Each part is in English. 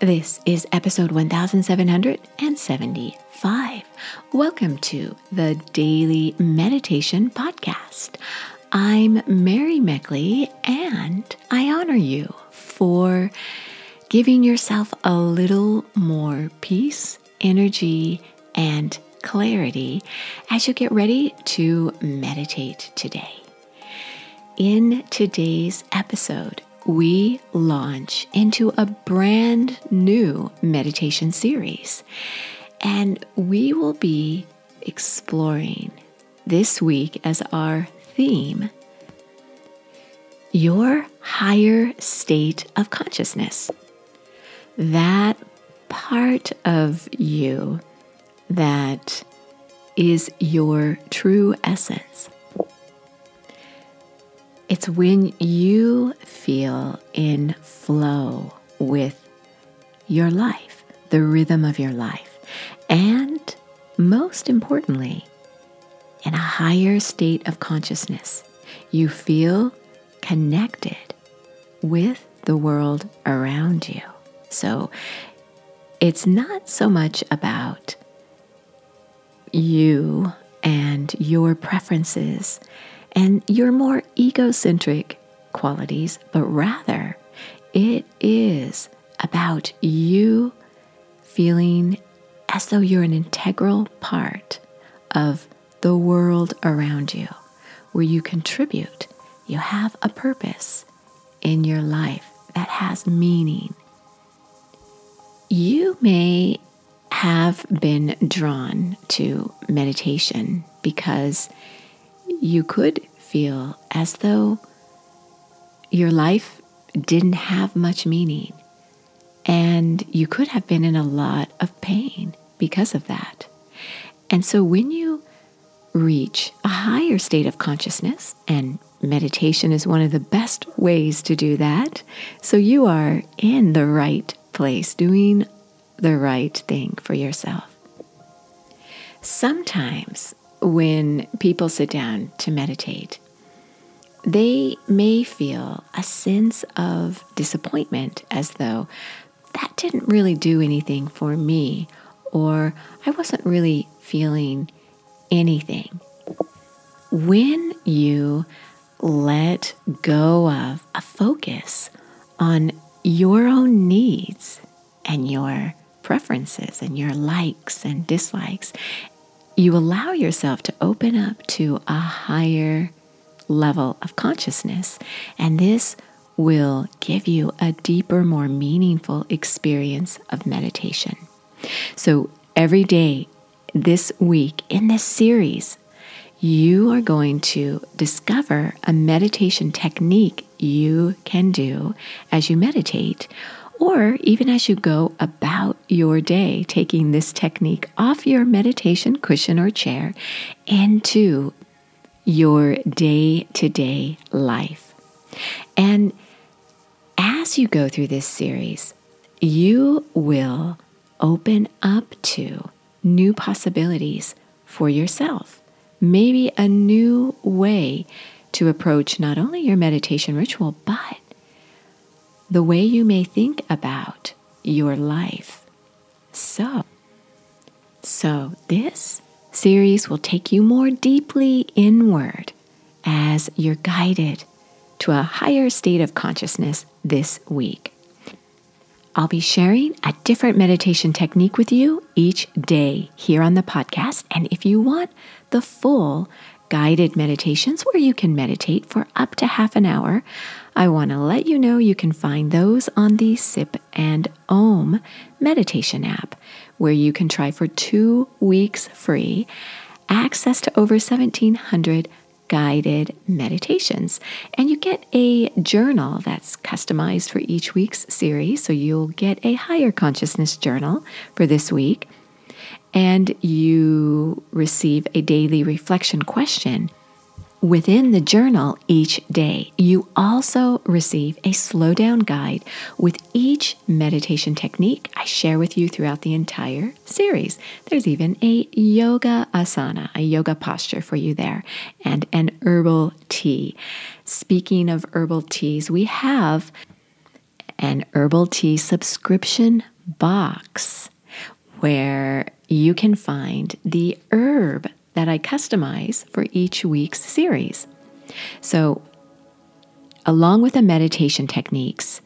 This is episode 1775. Welcome to the Daily Meditation Podcast. I'm Mary Meckley, and I honor you for giving yourself a little more peace, energy, and clarity as you get ready to meditate today. In today's episode, we launch into a brand new meditation series. And we will be exploring this week as our theme your higher state of consciousness. That part of you that is your true essence. It's when you feel in flow with your life, the rhythm of your life, and most importantly, in a higher state of consciousness. You feel connected with the world around you. So it's not so much about you and your preferences and your more egocentric qualities, but rather it is about you feeling as though you're an integral part of the world around you, where you contribute, you have a purpose in your life that has meaning. You may have been drawn to meditation because you could feel as though your life didn't have much meaning. And you could have been in a lot of pain because of that. And so when you reach a higher state of consciousness, and meditation is one of the best ways to do that, so you are in the right place, doing the right thing for yourself. Sometimes when people sit down to meditate, they may feel a sense of disappointment as though that didn't really do anything for me, or I wasn't really feeling anything. When you let go of a focus on your own needs and your preferences and your likes and dislikes, you allow yourself to open up to a higher level of consciousness. And this will give you a deeper, more meaningful experience of meditation. So every day this week in this series, you are going to discover a meditation technique you can do as you meditate or even as you go about your day, taking this technique off your meditation cushion or chair into your day to day life. And as you go through this series, you will open up to new possibilities for yourself. Maybe a new way to approach not only your meditation ritual, but the way you may think about your life. So, so this series will take you more deeply inward as you're guided to a higher state of consciousness this week. I'll be sharing a different meditation technique with you each day here on the podcast. And if you want the full guided meditations where you can meditate for up to half an hour, I want to let you know you can find those on the Sip and Om meditation app, where you can try for two weeks free access to over 1,700 guided meditations. And you get a journal that's customized for each week's series. So you'll get a higher consciousness journal for this week. And you receive a daily reflection question Within the journal each day, you also receive a slow down guide with each meditation technique I share with you throughout the entire series. There's even a yoga asana, a yoga posture for you there, and an herbal tea. Speaking of herbal teas, we have an herbal tea subscription box where you can find the herb that I customize for each week's series. So, along with the meditation techniques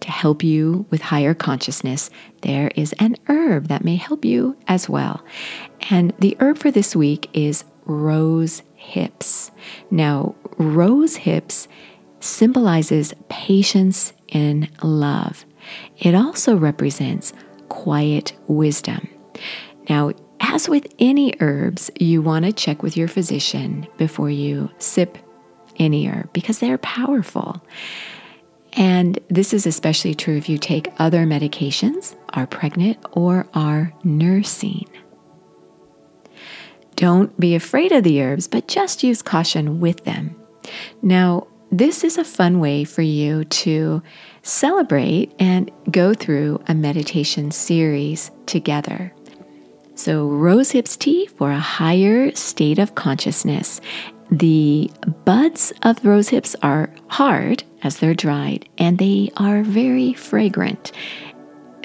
to help you with higher consciousness, there is an herb that may help you as well. And the herb for this week is rose hips. Now, rose hips symbolizes patience in love. It also represents quiet wisdom. Now, as with any herbs, you want to check with your physician before you sip any herb because they're powerful. And this is especially true if you take other medications, are pregnant, or are nursing. Don't be afraid of the herbs, but just use caution with them. Now, this is a fun way for you to celebrate and go through a meditation series together. So, rose hips tea for a higher state of consciousness. The buds of rose hips are hard as they're dried, and they are very fragrant.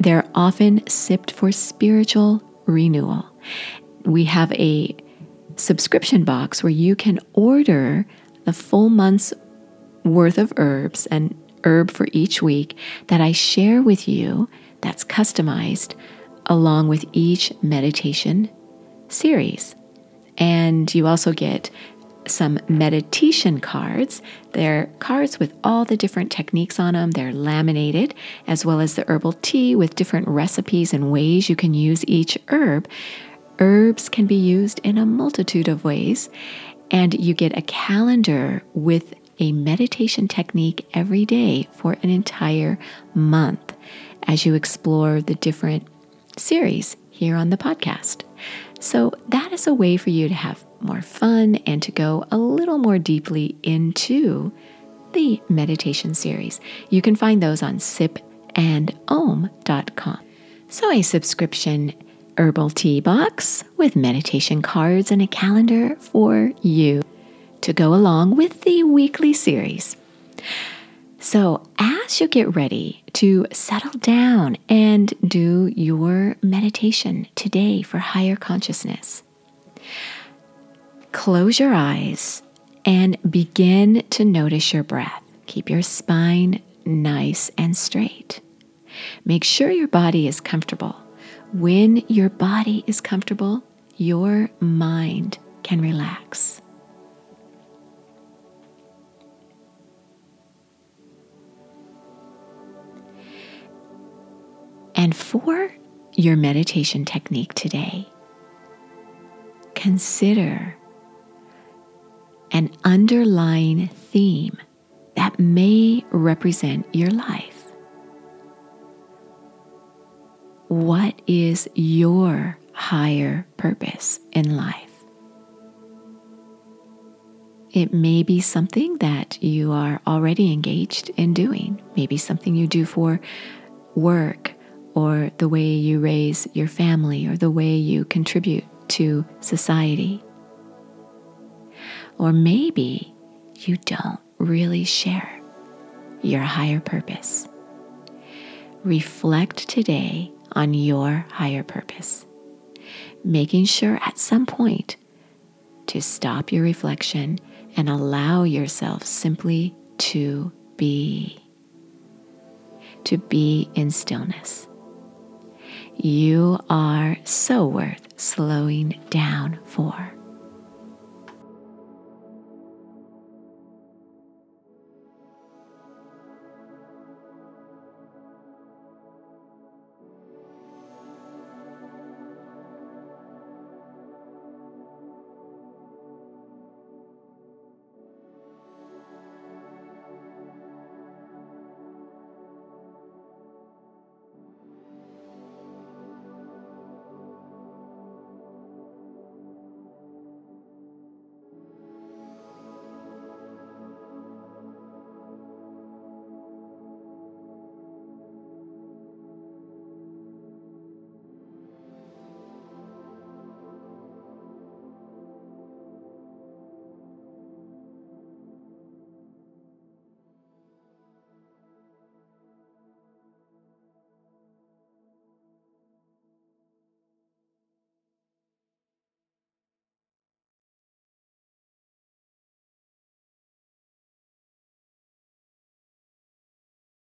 They're often sipped for spiritual renewal. We have a subscription box where you can order the full month's worth of herbs and herb for each week that I share with you that's customized along with each meditation series. And you also get some meditation cards. They're cards with all the different techniques on them. They're laminated, as well as the herbal tea with different recipes and ways you can use each herb. Herbs can be used in a multitude of ways, and you get a calendar with a meditation technique every day for an entire month as you explore the different series here on the podcast. So, that is a way for you to have more fun and to go a little more deeply into the meditation series. You can find those on sipandom.com. So, a subscription herbal tea box with meditation cards and a calendar for you to go along with the weekly series. So, as you get ready to settle down and do your meditation today for higher consciousness, close your eyes and begin to notice your breath. Keep your spine nice and straight. Make sure your body is comfortable. When your body is comfortable, your mind can relax. And for your meditation technique today, consider an underlying theme that may represent your life. What is your higher purpose in life? It may be something that you are already engaged in doing, maybe something you do for work or the way you raise your family or the way you contribute to society. Or maybe you don't really share your higher purpose. Reflect today on your higher purpose, making sure at some point to stop your reflection and allow yourself simply to be. To be in stillness. You are so worth slowing down for.